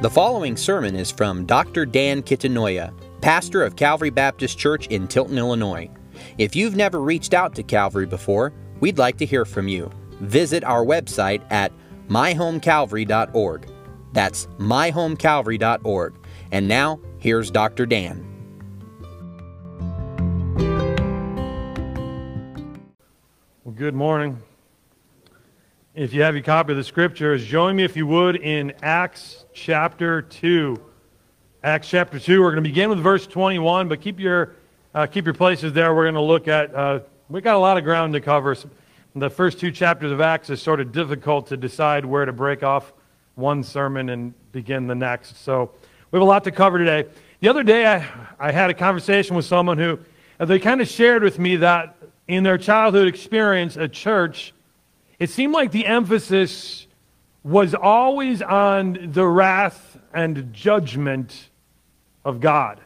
The following sermon is from Dr. Dan Kitanoya, pastor of Calvary Baptist Church in Tilton, Illinois. If you've never reached out to Calvary before, we'd like to hear from you. Visit our website at myhomecalvary.org. That's myhomecalvary.org. And now, here's Dr. Dan. Well, good morning. If you have your copy of the scriptures, join me if you would in Acts chapter 2. Acts chapter 2, we're going to begin with verse 21, but keep your, uh, keep your places there. We're going to look at, uh, we got a lot of ground to cover. The first two chapters of Acts is sort of difficult to decide where to break off one sermon and begin the next. So we have a lot to cover today. The other day, I, I had a conversation with someone who uh, they kind of shared with me that in their childhood experience at church, it seemed like the emphasis was always on the wrath and judgment of God.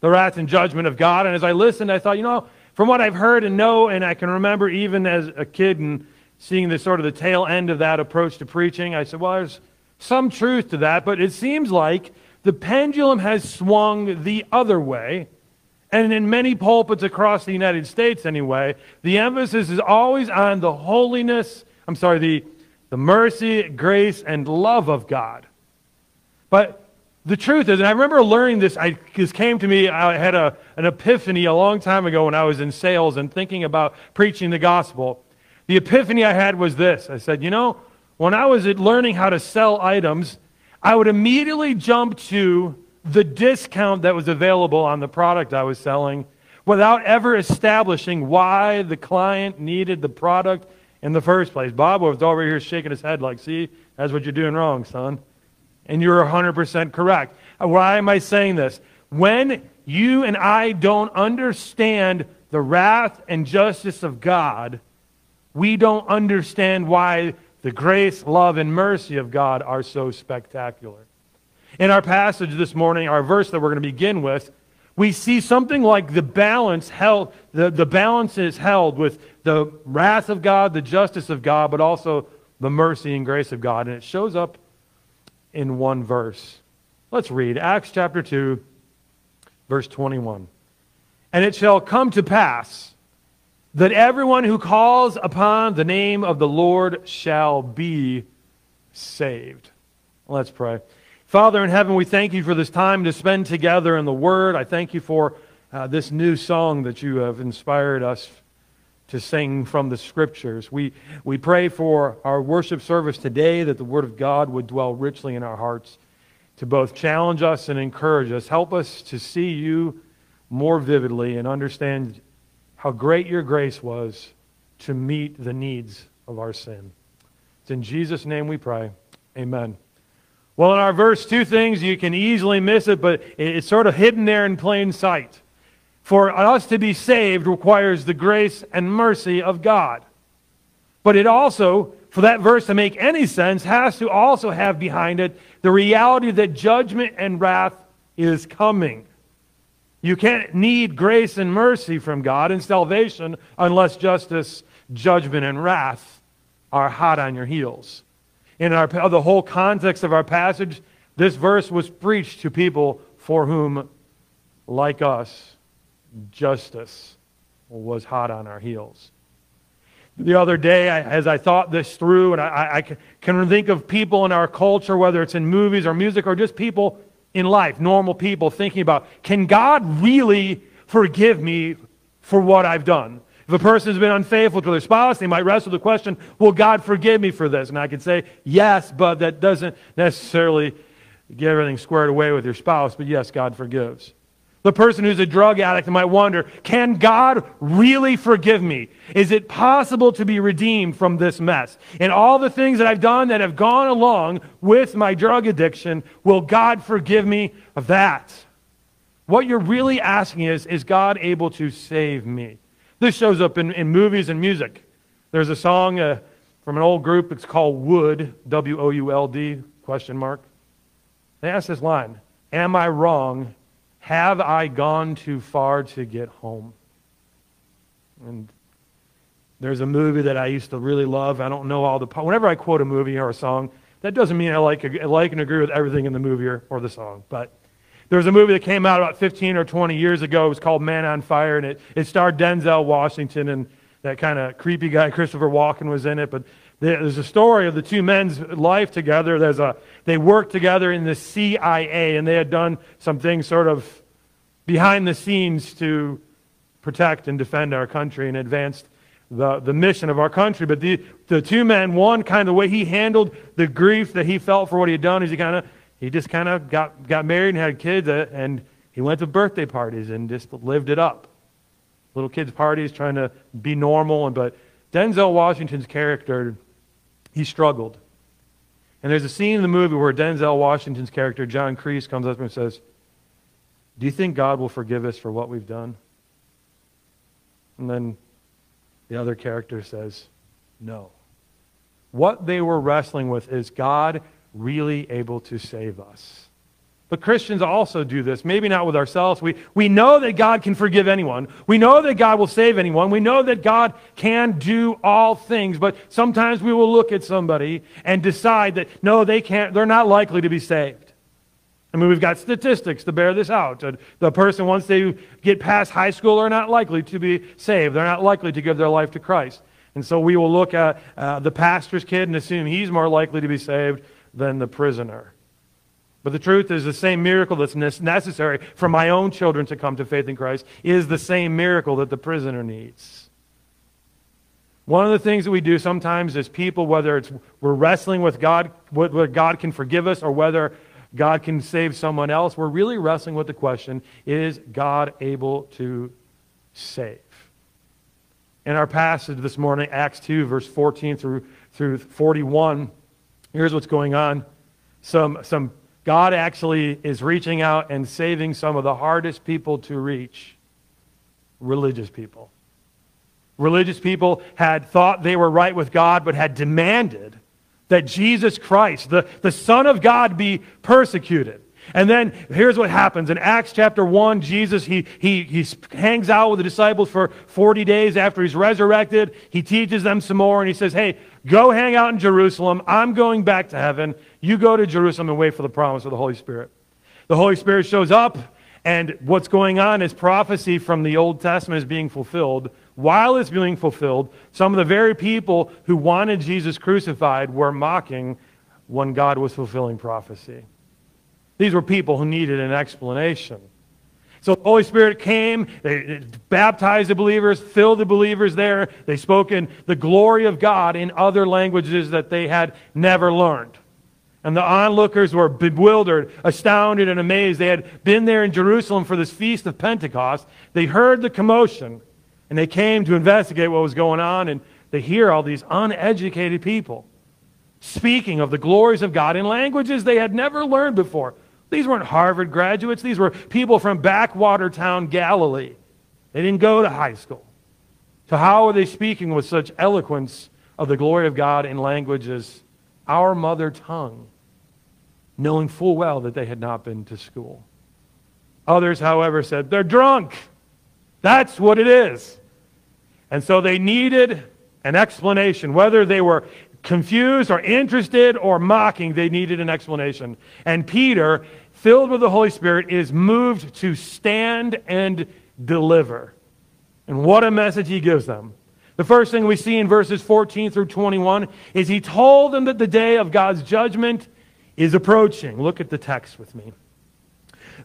The wrath and judgment of God. And as I listened, I thought, you know, from what I've heard and know, and I can remember even as a kid and seeing the sort of the tail end of that approach to preaching, I said, well, there's some truth to that, but it seems like the pendulum has swung the other way and in many pulpits across the United States, anyway, the emphasis is always on the holiness, I'm sorry, the, the mercy, grace, and love of God. But the truth is, and I remember learning this, I, this came to me, I had a, an epiphany a long time ago when I was in sales and thinking about preaching the gospel. The epiphany I had was this I said, you know, when I was learning how to sell items, I would immediately jump to the discount that was available on the product I was selling without ever establishing why the client needed the product in the first place. Bob was over here shaking his head like, see, that's what you're doing wrong, son. And you're 100% correct. Uh, why am I saying this? When you and I don't understand the wrath and justice of God, we don't understand why the grace, love, and mercy of God are so spectacular. In our passage this morning, our verse that we're going to begin with, we see something like the balance held, the, the balance is held with the wrath of God, the justice of God, but also the mercy and grace of God. And it shows up in one verse. Let's read Acts chapter 2, verse 21. And it shall come to pass that everyone who calls upon the name of the Lord shall be saved. Let's pray. Father in heaven, we thank you for this time to spend together in the Word. I thank you for uh, this new song that you have inspired us to sing from the Scriptures. We, we pray for our worship service today that the Word of God would dwell richly in our hearts to both challenge us and encourage us. Help us to see you more vividly and understand how great your grace was to meet the needs of our sin. It's in Jesus' name we pray. Amen. Well, in our verse, two things you can easily miss it, but it's sort of hidden there in plain sight. For us to be saved requires the grace and mercy of God. But it also, for that verse to make any sense, has to also have behind it the reality that judgment and wrath is coming. You can't need grace and mercy from God and salvation unless justice, judgment, and wrath are hot on your heels in our, the whole context of our passage, this verse was preached to people for whom, like us, justice was hot on our heels. The other day, I, as I thought this through, and I, I can think of people in our culture, whether it's in movies or music or just people in life, normal people, thinking about can God really forgive me for what I've done? If a person has been unfaithful to their spouse, they might wrestle the question, Will God forgive me for this? And I could say, Yes, but that doesn't necessarily get everything squared away with your spouse, but yes, God forgives. The person who's a drug addict might wonder, Can God really forgive me? Is it possible to be redeemed from this mess? And all the things that I've done that have gone along with my drug addiction, will God forgive me of that? What you're really asking is, Is God able to save me? This shows up in, in movies and music. There's a song uh, from an old group. It's called Would, W O U L D, question mark. They ask this line Am I wrong? Have I gone too far to get home? And there's a movie that I used to really love. I don't know all the. Whenever I quote a movie or a song, That doesn't mean I like, I like and agree with everything in the movie or, or the song, but there was a movie that came out about 15 or 20 years ago. It was called Man on Fire, and it, it starred Denzel Washington, and that kind of creepy guy, Christopher Walken, was in it. But there's a story of the two men's life together. There's a, they worked together in the CIA, and they had done some things sort of behind the scenes to protect and defend our country and advance the, the mission of our country. But the, the two men, one kind of the way he handled the grief that he felt for what he had done is he kind of he just kind of got, got married and had kids uh, and he went to birthday parties and just lived it up. Little kids' parties, trying to be normal. And, but Denzel Washington's character, he struggled. And there's a scene in the movie where Denzel Washington's character, John Creasy, comes up and says, Do you think God will forgive us for what we've done? And then the other character says, No. What they were wrestling with is God really able to save us. But Christians also do this, maybe not with ourselves. We, we know that God can forgive anyone. We know that God will save anyone. We know that God can do all things. But sometimes we will look at somebody and decide that, no, they can't, they're not likely to be saved. I mean, we've got statistics to bear this out. The person, once they get past high school, are not likely to be saved. They're not likely to give their life to Christ. And so we will look at uh, the pastor's kid and assume he's more likely to be saved than the prisoner. But the truth is, the same miracle that's necessary for my own children to come to faith in Christ is the same miracle that the prisoner needs. One of the things that we do sometimes as people, whether it's we're wrestling with God, whether God can forgive us or whether God can save someone else, we're really wrestling with the question is God able to save? In our passage this morning, Acts 2, verse 14 through, through 41, here's what's going on. Some, some God actually is reaching out and saving some of the hardest people to reach religious people. Religious people had thought they were right with God, but had demanded that Jesus Christ, the, the Son of God, be persecuted. And then here's what happens. In Acts chapter 1, Jesus, he, he, he hangs out with the disciples for 40 days after he's resurrected. He teaches them some more, and he says, Hey, go hang out in Jerusalem. I'm going back to heaven. You go to Jerusalem and wait for the promise of the Holy Spirit. The Holy Spirit shows up, and what's going on is prophecy from the Old Testament is being fulfilled. While it's being fulfilled, some of the very people who wanted Jesus crucified were mocking when God was fulfilling prophecy. These were people who needed an explanation. So the Holy Spirit came, they baptized the believers, filled the believers there. They spoke in the glory of God in other languages that they had never learned. And the onlookers were bewildered, astounded, and amazed. They had been there in Jerusalem for this feast of Pentecost. They heard the commotion, and they came to investigate what was going on, and they hear all these uneducated people speaking of the glories of God in languages they had never learned before. These weren't Harvard graduates, these were people from backwater town Galilee. They didn't go to high school. So, how are they speaking with such eloquence of the glory of God in languages, our mother tongue, knowing full well that they had not been to school? Others, however, said, they're drunk. That's what it is. And so they needed an explanation, whether they were confused or interested or mocking, they needed an explanation. And Peter, filled with the Holy Spirit, is moved to stand and deliver. And what a message he gives them. The first thing we see in verses 14 through 21 is he told them that the day of God's judgment is approaching. Look at the text with me.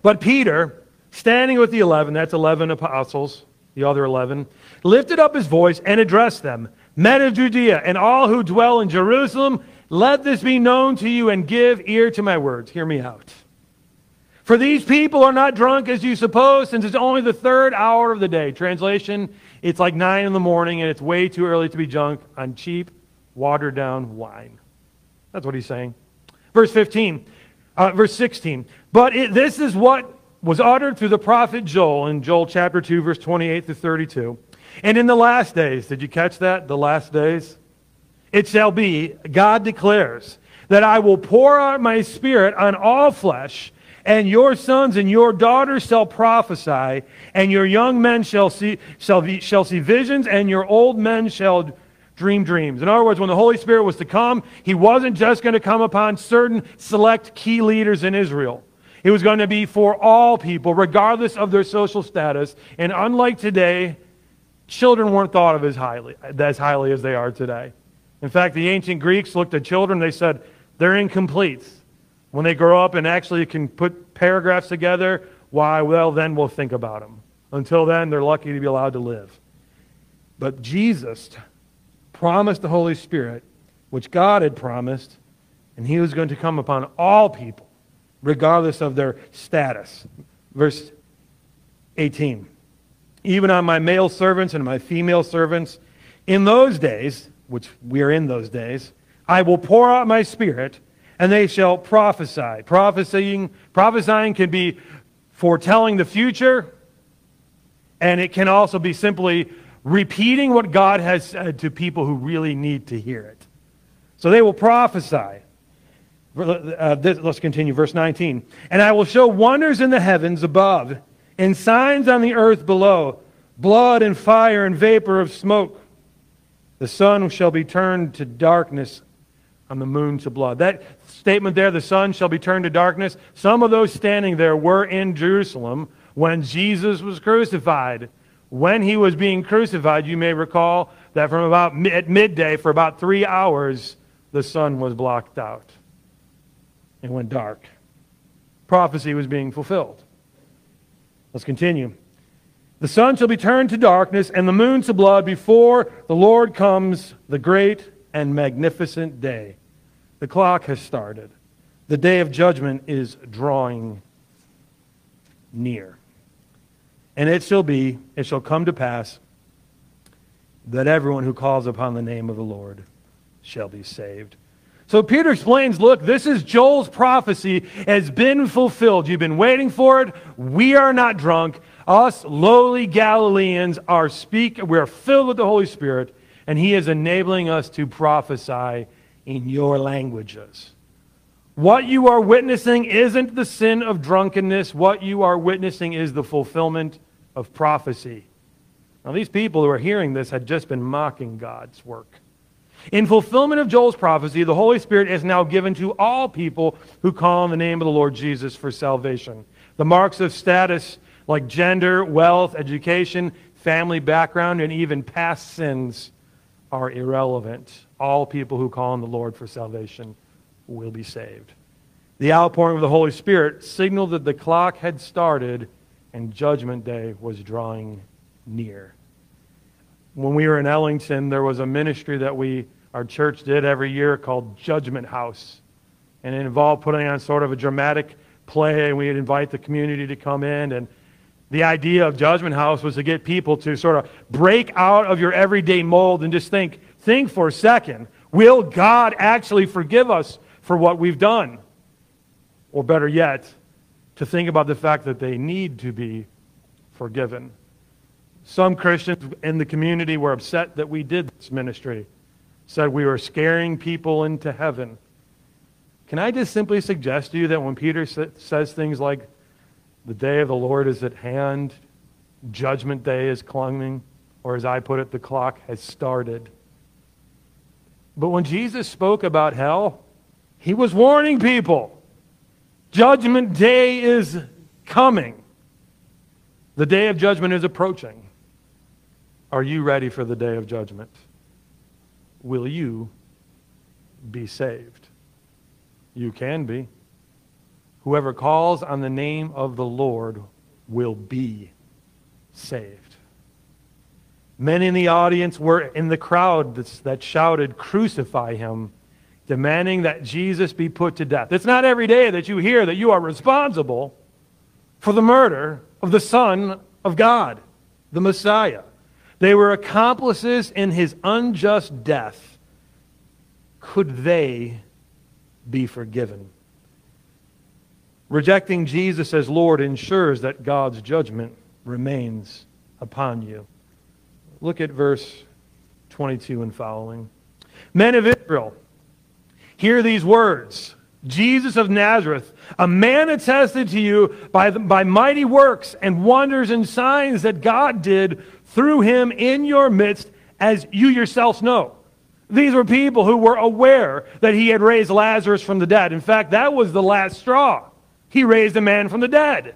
But Peter, standing with the eleven, that's 11 apostles, the other 11, lifted up his voice and addressed them Men of Judea and all who dwell in Jerusalem, let this be known to you and give ear to my words. Hear me out. For these people are not drunk as you suppose, since it's only the third hour of the day. Translation, it's like nine in the morning and it's way too early to be drunk on cheap, watered down wine. That's what he's saying. Verse 15, uh, verse 16. But it, this is what was uttered through the prophet Joel in Joel chapter 2, verse 28 to 32. And in the last days, did you catch that? The last days? It shall be, God declares, that I will pour out my spirit on all flesh, and your sons and your daughters shall prophesy, and your young men shall see, shall, be, shall see visions, and your old men shall dream dreams. In other words, when the Holy Spirit was to come, he wasn't just going to come upon certain select key leaders in Israel. It was going to be for all people, regardless of their social status. And unlike today, children weren't thought of as highly, as highly as they are today. In fact, the ancient Greeks looked at children, they said, they're incomplete. When they grow up and actually can put paragraphs together, why, well, then we'll think about them. Until then, they're lucky to be allowed to live. But Jesus promised the Holy Spirit, which God had promised, and he was going to come upon all people, regardless of their status. Verse 18 Even on my male servants and my female servants, in those days, which we are in those days, I will pour out my spirit, and they shall prophesy. Prophesying, prophesying can be foretelling the future, and it can also be simply repeating what God has said to people who really need to hear it. So they will prophesy. Uh, this, let's continue, verse 19. And I will show wonders in the heavens above, and signs on the earth below blood and fire and vapor of smoke. The sun shall be turned to darkness, on the moon to blood. That statement there, the sun shall be turned to darkness, some of those standing there were in Jerusalem when Jesus was crucified when he was being crucified, you may recall that from about at midday for about three hours, the sun was blocked out. It went dark. Prophecy was being fulfilled. Let's continue. The sun shall be turned to darkness and the moon to blood before the Lord comes the great and magnificent day. The clock has started. The day of judgment is drawing near. And it shall be, it shall come to pass, that everyone who calls upon the name of the Lord shall be saved. So Peter explains look, this is Joel's prophecy has been fulfilled. You've been waiting for it. We are not drunk. Us lowly Galileans are speak we're filled with the Holy Spirit, and he is enabling us to prophesy in your languages. What you are witnessing isn't the sin of drunkenness. What you are witnessing is the fulfillment of prophecy. Now, these people who are hearing this had just been mocking God's work. In fulfillment of Joel's prophecy, the Holy Spirit is now given to all people who call on the name of the Lord Jesus for salvation. The marks of status, like gender, wealth, education, family background, and even past sins, are irrelevant. All people who call on the Lord for salvation will be saved. The outpouring of the Holy Spirit signaled that the clock had started and Judgment Day was drawing near. When we were in Ellington, there was a ministry that we, our church did every year called Judgment House. And it involved putting on sort of a dramatic play, and we'd invite the community to come in. And the idea of Judgment House was to get people to sort of break out of your everyday mold and just think, think for a second, will God actually forgive us for what we've done? Or better yet, to think about the fact that they need to be forgiven. Some Christians in the community were upset that we did this ministry, said we were scaring people into heaven. Can I just simply suggest to you that when Peter says things like, the day of the Lord is at hand, judgment day is coming, or as I put it, the clock has started. But when Jesus spoke about hell, he was warning people. Judgment day is coming. The day of judgment is approaching. Are you ready for the day of judgment? Will you be saved? You can be. Whoever calls on the name of the Lord will be saved. Many in the audience were in the crowd that shouted, Crucify him demanding that Jesus be put to death. It's not every day that you hear that you are responsible for the murder of the Son of God, the Messiah. They were accomplices in his unjust death. Could they be forgiven? Rejecting Jesus as Lord ensures that God's judgment remains upon you. Look at verse 22 and following. Men of Israel, Hear these words Jesus of Nazareth, a man attested to you by, the, by mighty works and wonders and signs that God did through him in your midst, as you yourselves know. These were people who were aware that he had raised Lazarus from the dead. In fact, that was the last straw. He raised a man from the dead.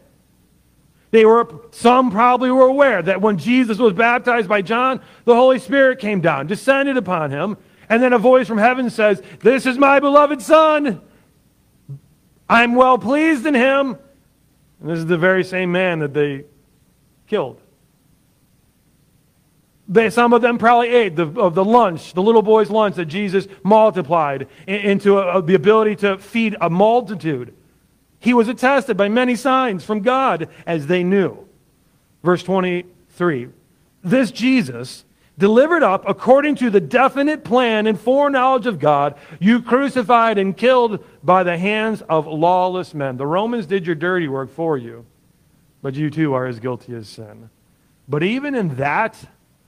They were, some probably were aware that when Jesus was baptized by John, the Holy Spirit came down, descended upon him, and then a voice from heaven says, This is my beloved Son. I'm well pleased in him. And this is the very same man that they killed. They, some of them probably ate the, of the lunch, the little boy's lunch that Jesus multiplied into a, the ability to feed a multitude. He was attested by many signs from God as they knew. Verse 23 This Jesus, delivered up according to the definite plan and foreknowledge of God, you crucified and killed by the hands of lawless men. The Romans did your dirty work for you, but you too are as guilty as sin. But even in that,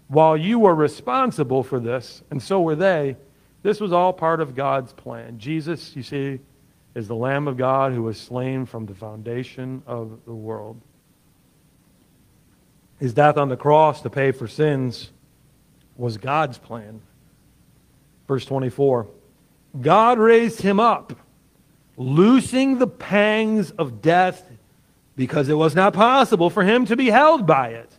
while you were responsible for this, and so were they, this was all part of God's plan. Jesus, you see, is the Lamb of God who was slain from the foundation of the world. His death on the cross to pay for sins was God's plan. Verse 24 God raised him up, loosing the pangs of death because it was not possible for him to be held by it.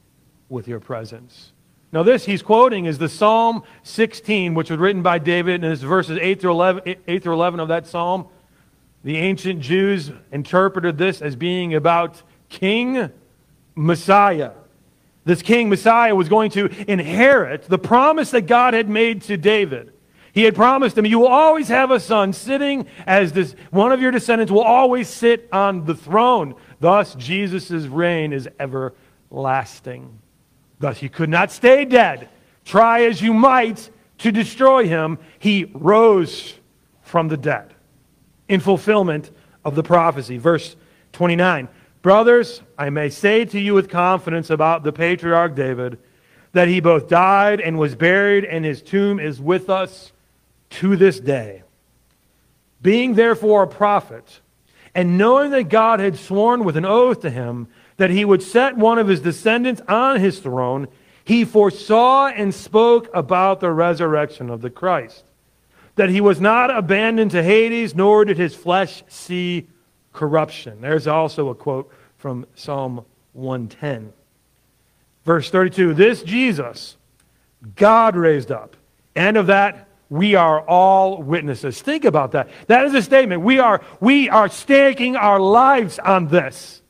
with your presence. Now, this he's quoting is the Psalm 16, which was written by David, and it's verses 8 through 11, 8 through 11 of that psalm. The ancient Jews interpreted this as being about King Messiah. This King Messiah was going to inherit the promise that God had made to David. He had promised him, You will always have a son sitting as this, one of your descendants will always sit on the throne. Thus, Jesus' reign is everlasting. Thus, he could not stay dead. Try as you might to destroy him, he rose from the dead in fulfillment of the prophecy. Verse 29 Brothers, I may say to you with confidence about the patriarch David that he both died and was buried, and his tomb is with us to this day. Being therefore a prophet, and knowing that God had sworn with an oath to him, that he would set one of his descendants on his throne, he foresaw and spoke about the resurrection of the Christ. That he was not abandoned to Hades, nor did his flesh see corruption. There's also a quote from Psalm 110. Verse 32 This Jesus God raised up, and of that we are all witnesses. Think about that. That is a statement. We are, we are staking our lives on this.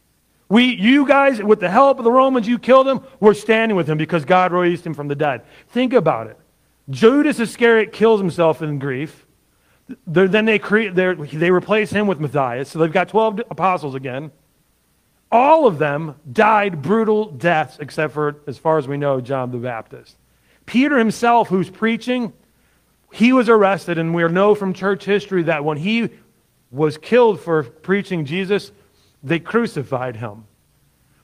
We, you guys, with the help of the Romans, you killed him. We're standing with him because God raised him from the dead. Think about it. Judas Iscariot kills himself in grief. They're, then they, create, they replace him with Matthias. So they've got 12 apostles again. All of them died brutal deaths, except for, as far as we know, John the Baptist. Peter himself, who's preaching, he was arrested, and we know from church history that when he was killed for preaching Jesus, they crucified him.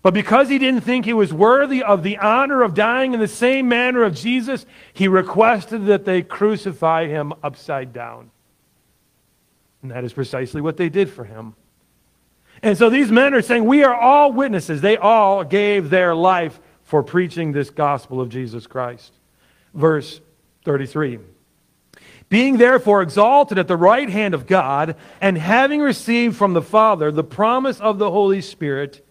But because he didn't think he was worthy of the honor of dying in the same manner of Jesus, he requested that they crucify him upside down. And that is precisely what they did for him. And so these men are saying, We are all witnesses. They all gave their life for preaching this gospel of Jesus Christ. Verse 33. Being therefore exalted at the right hand of God, and having received from the Father the promise of the Holy Spirit,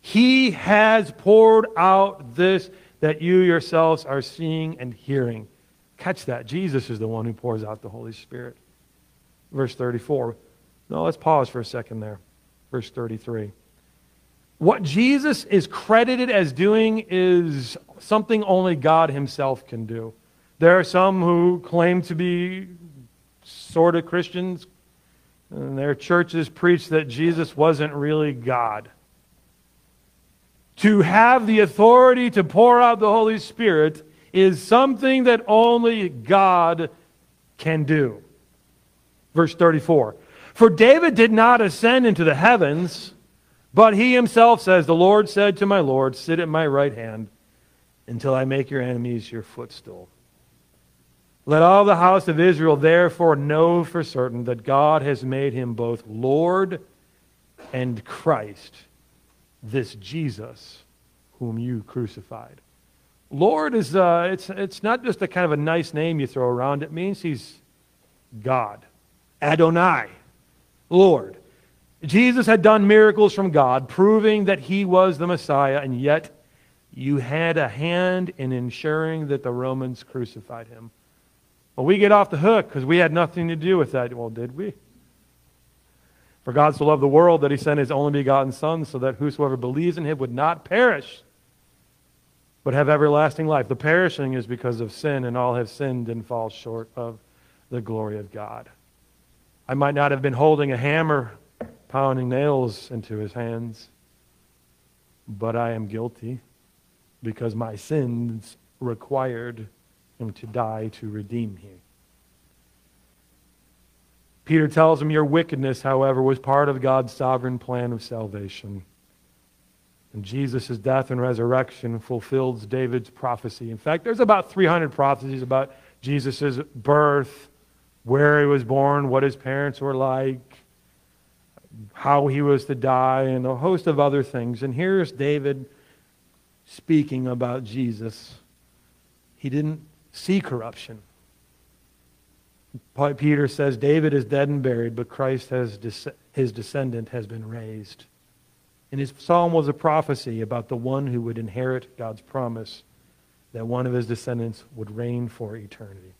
he has poured out this that you yourselves are seeing and hearing. Catch that. Jesus is the one who pours out the Holy Spirit. Verse 34. No, let's pause for a second there. Verse 33. What Jesus is credited as doing is something only God Himself can do. There are some who claim to be sort of Christians, and their churches preach that Jesus wasn't really God. To have the authority to pour out the Holy Spirit is something that only God can do. Verse 34 For David did not ascend into the heavens, but he himself says, The Lord said to my Lord, Sit at my right hand until I make your enemies your footstool. Let all the house of Israel therefore know for certain that God has made him both Lord and Christ, this Jesus whom you crucified. Lord is uh, it's it's not just a kind of a nice name you throw around. It means he's God, Adonai, Lord. Jesus had done miracles from God, proving that he was the Messiah, and yet you had a hand in ensuring that the Romans crucified him. Well, we get off the hook because we had nothing to do with that. Well, did we? For God so loved the world that he sent his only begotten Son, so that whosoever believes in him would not perish, but have everlasting life. The perishing is because of sin, and all have sinned and fall short of the glory of God. I might not have been holding a hammer, pounding nails into his hands, but I am guilty because my sins required him to die to redeem me. Peter tells him, Your wickedness, however, was part of God's sovereign plan of salvation. And Jesus' death and resurrection fulfills David's prophecy. In fact, there's about 300 prophecies about Jesus' birth, where he was born, what his parents were like, how he was to die, and a host of other things. And here's David speaking about Jesus. He didn't see corruption. Peter says David is dead and buried, but Christ has his descendant has been raised. And his psalm was a prophecy about the one who would inherit God's promise that one of his descendants would reign for eternity.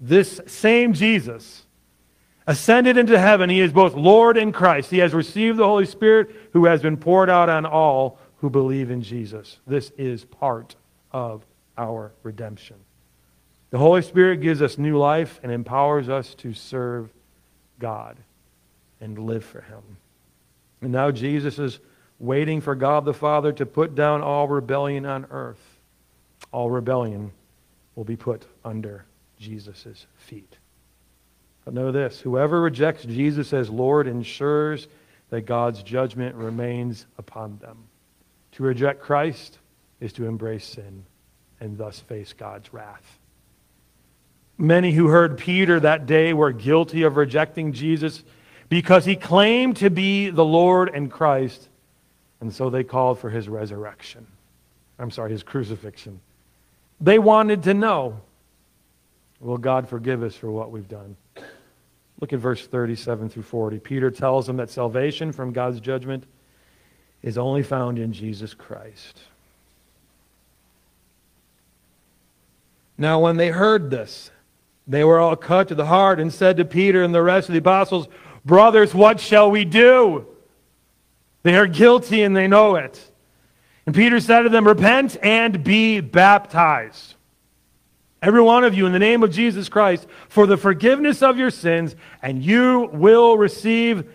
This same Jesus ascended into heaven. He is both Lord and Christ. He has received the Holy Spirit who has been poured out on all who believe in Jesus. This is part of our redemption. The Holy Spirit gives us new life and empowers us to serve God and live for Him. And now Jesus is waiting for God the Father to put down all rebellion on earth. All rebellion will be put under Jesus' feet. But know this whoever rejects Jesus as Lord ensures that God's judgment remains upon them. To reject Christ is to embrace sin and thus face God's wrath. Many who heard Peter that day were guilty of rejecting Jesus because he claimed to be the Lord and Christ, and so they called for his resurrection. I'm sorry, his crucifixion. They wanted to know will God forgive us for what we've done? Look at verse 37 through 40. Peter tells them that salvation from God's judgment is only found in Jesus Christ. Now, when they heard this, they were all cut to the heart and said to Peter and the rest of the apostles, Brothers, what shall we do? They are guilty and they know it. And Peter said to them, Repent and be baptized. Every one of you, in the name of Jesus Christ, for the forgiveness of your sins, and you will receive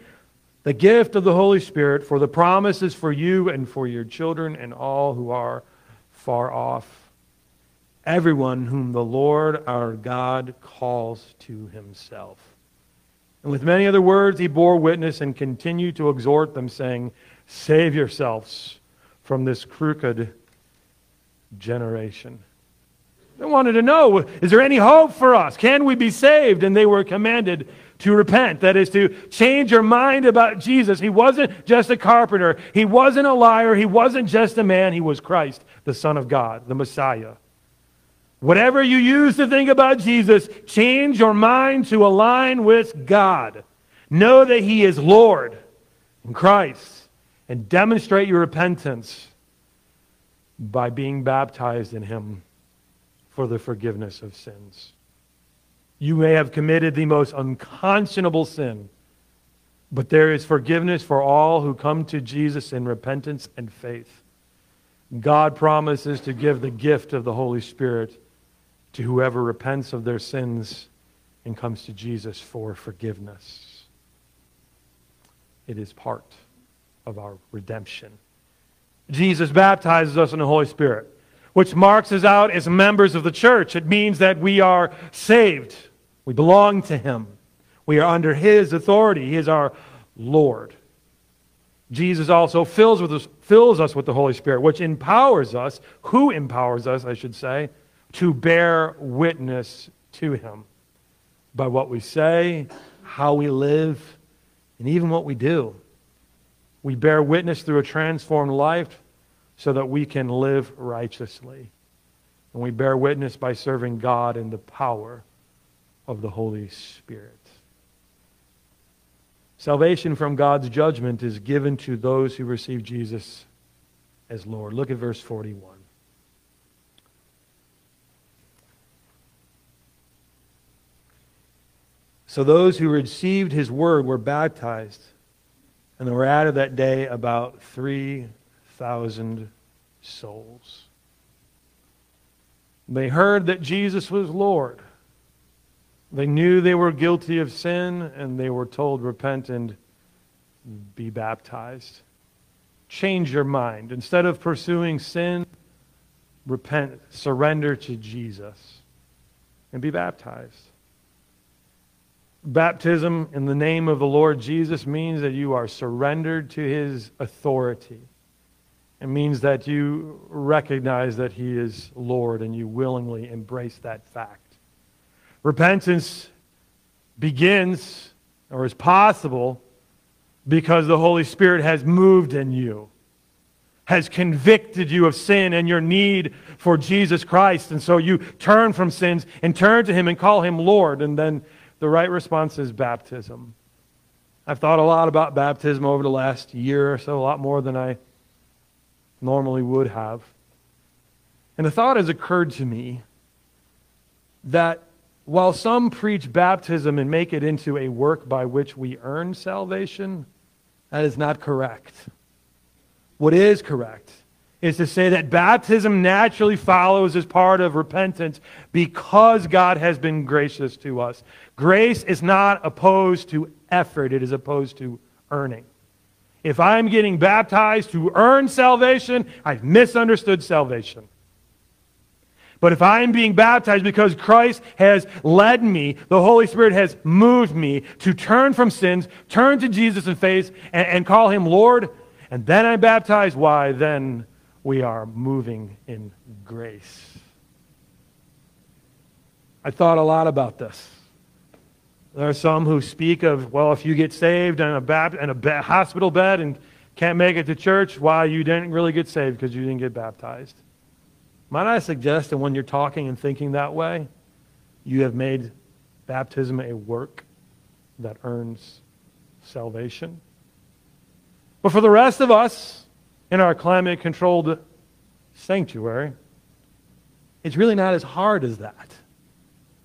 the gift of the Holy Spirit, for the promise is for you and for your children and all who are far off everyone whom the Lord our God calls to himself. And with many other words, he bore witness and continued to exhort them, saying, Save yourselves from this crooked generation. They wanted to know, is there any hope for us? Can we be saved? And they were commanded to repent. That is to change your mind about Jesus. He wasn't just a carpenter. He wasn't a liar. He wasn't just a man. He was Christ, the Son of God, the Messiah. Whatever you use to think about Jesus, change your mind to align with God. Know that He is Lord in Christ and demonstrate your repentance by being baptized in Him for the forgiveness of sins. You may have committed the most unconscionable sin, but there is forgiveness for all who come to Jesus in repentance and faith. God promises to give the gift of the Holy Spirit to whoever repents of their sins and comes to Jesus for forgiveness. It is part of our redemption. Jesus baptizes us in the Holy Spirit, which marks us out as members of the church. It means that we are saved. We belong to Him. We are under His authority. He is our Lord. Jesus also fills, with us, fills us with the Holy Spirit, which empowers us, who empowers us, I should say, to bear witness to Him by what we say, how we live, and even what we do. We bear witness through a transformed life so that we can live righteously. And we bear witness by serving God in the power of the Holy Spirit. Salvation from God's judgment is given to those who receive Jesus as Lord. Look at verse 41. So those who received his word were baptized, and there were added that day about 3,000 souls. They heard that Jesus was Lord. They knew they were guilty of sin, and they were told, repent and be baptized. Change your mind. Instead of pursuing sin, repent, surrender to Jesus, and be baptized. Baptism in the name of the Lord Jesus means that you are surrendered to his authority. It means that you recognize that He is Lord and you willingly embrace that fact. Repentance begins or is possible because the Holy Spirit has moved in you, has convicted you of sin and your need for Jesus Christ. And so you turn from sins and turn to Him and call Him Lord. And then the right response is baptism. I've thought a lot about baptism over the last year or so, a lot more than I normally would have. And the thought has occurred to me that while some preach baptism and make it into a work by which we earn salvation, that is not correct. What is correct is to say that baptism naturally follows as part of repentance because God has been gracious to us. Grace is not opposed to effort, it is opposed to earning. If I'm getting baptized to earn salvation, I've misunderstood salvation. But if I'm being baptized because Christ has led me, the Holy Spirit has moved me to turn from sins, turn to Jesus in faith, and, and call him Lord, and then I'm baptized, why, then we are moving in grace. I thought a lot about this. There are some who speak of, well, if you get saved in a, bap- in a hospital bed and can't make it to church, why you didn't really get saved because you didn't get baptized. Might I suggest that when you're talking and thinking that way, you have made baptism a work that earns salvation? But for the rest of us in our climate controlled sanctuary, it's really not as hard as that.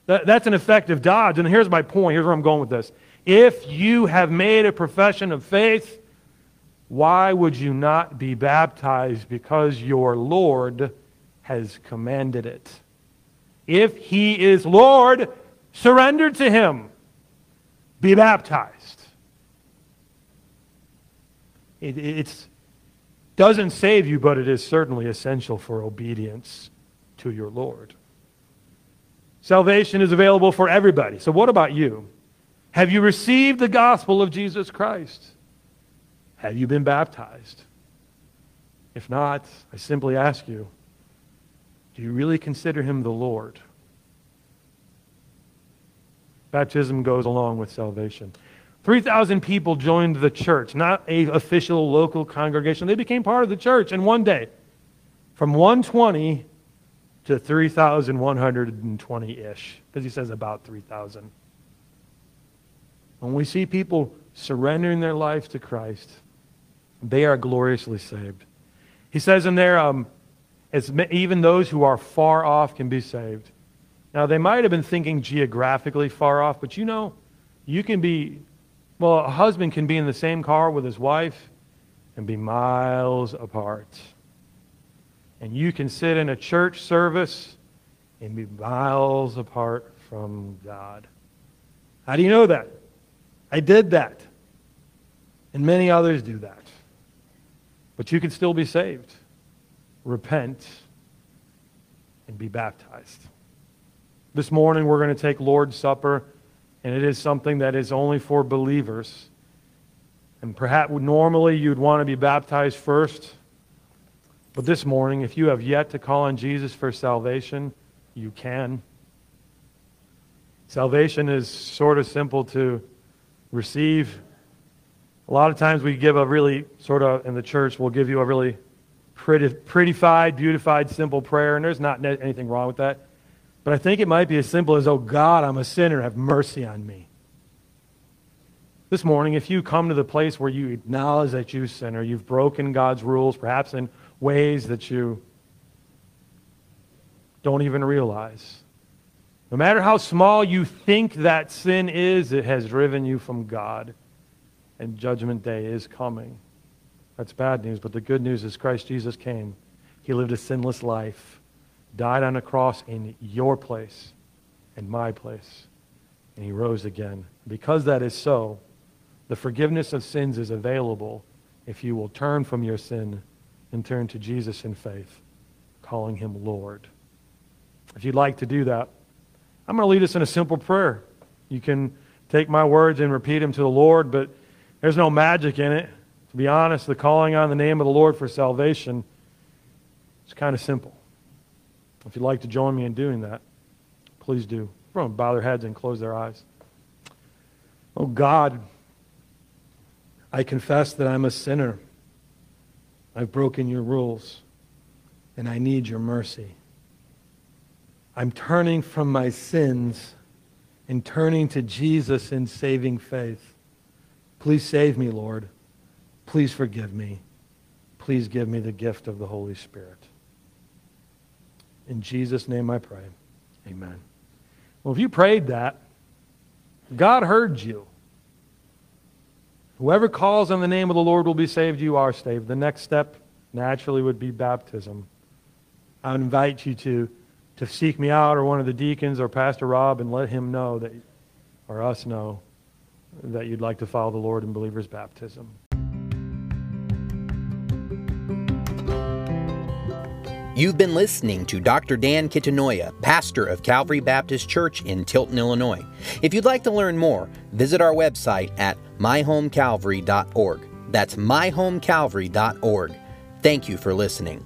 That, that's an effective dodge. And here's my point. Here's where I'm going with this. If you have made a profession of faith, why would you not be baptized? Because your Lord has commanded it. If he is Lord, surrender to him. Be baptized. It it's, doesn't save you, but it is certainly essential for obedience to your Lord. Salvation is available for everybody. So, what about you? Have you received the gospel of Jesus Christ? Have you been baptized? If not, I simply ask you do you really consider him the Lord? Baptism goes along with salvation. 3,000 people joined the church, not a official local congregation. They became part of the church in one day. From 120 to 3,120 ish, because he says about 3,000. When we see people surrendering their life to Christ, they are gloriously saved. He says in there, um, even those who are far off can be saved. Now, they might have been thinking geographically far off, but you know, you can be, well, a husband can be in the same car with his wife and be miles apart and you can sit in a church service and be miles apart from God. How do you know that? I did that. And many others do that. But you can still be saved. Repent and be baptized. This morning we're going to take Lord's Supper, and it is something that is only for believers. And perhaps normally you'd want to be baptized first. But this morning, if you have yet to call on Jesus for salvation, you can. Salvation is sort of simple to receive. A lot of times we give a really, sort of, in the church, we'll give you a really pretty, prettified, beautified, simple prayer, and there's not anything wrong with that. But I think it might be as simple as, oh God, I'm a sinner, have mercy on me. This morning, if you come to the place where you acknowledge that you sinner, you've broken God's rules, perhaps in ways that you don't even realize. No matter how small you think that sin is, it has driven you from God. And Judgment Day is coming. That's bad news, but the good news is Christ Jesus came. He lived a sinless life, died on a cross in your place and my place, and he rose again. Because that is so, the forgiveness of sins is available if you will turn from your sin and turn to Jesus in faith, calling him Lord. If you'd like to do that, I'm going to lead us in a simple prayer. You can take my words and repeat them to the Lord, but there's no magic in it. To be honest, the calling on the name of the Lord for salvation is kind of simple. If you'd like to join me in doing that, please do. Everyone bow their heads and close their eyes. Oh God, I confess that I'm a sinner. I've broken your rules, and I need your mercy. I'm turning from my sins and turning to Jesus in saving faith. Please save me, Lord. Please forgive me. Please give me the gift of the Holy Spirit. In Jesus' name I pray. Amen. Well, if you prayed that, God heard you. Whoever calls on the name of the Lord will be saved. You are saved. The next step naturally would be baptism. I would invite you to, to seek me out or one of the deacons or Pastor Rob and let him know that, or us know, that you'd like to follow the Lord in believer's baptism. You've been listening to Dr. Dan Kitanoya, pastor of Calvary Baptist Church in Tilton, Illinois. If you'd like to learn more, visit our website at myhomecalvary.org. That's myhomecalvary.org. Thank you for listening.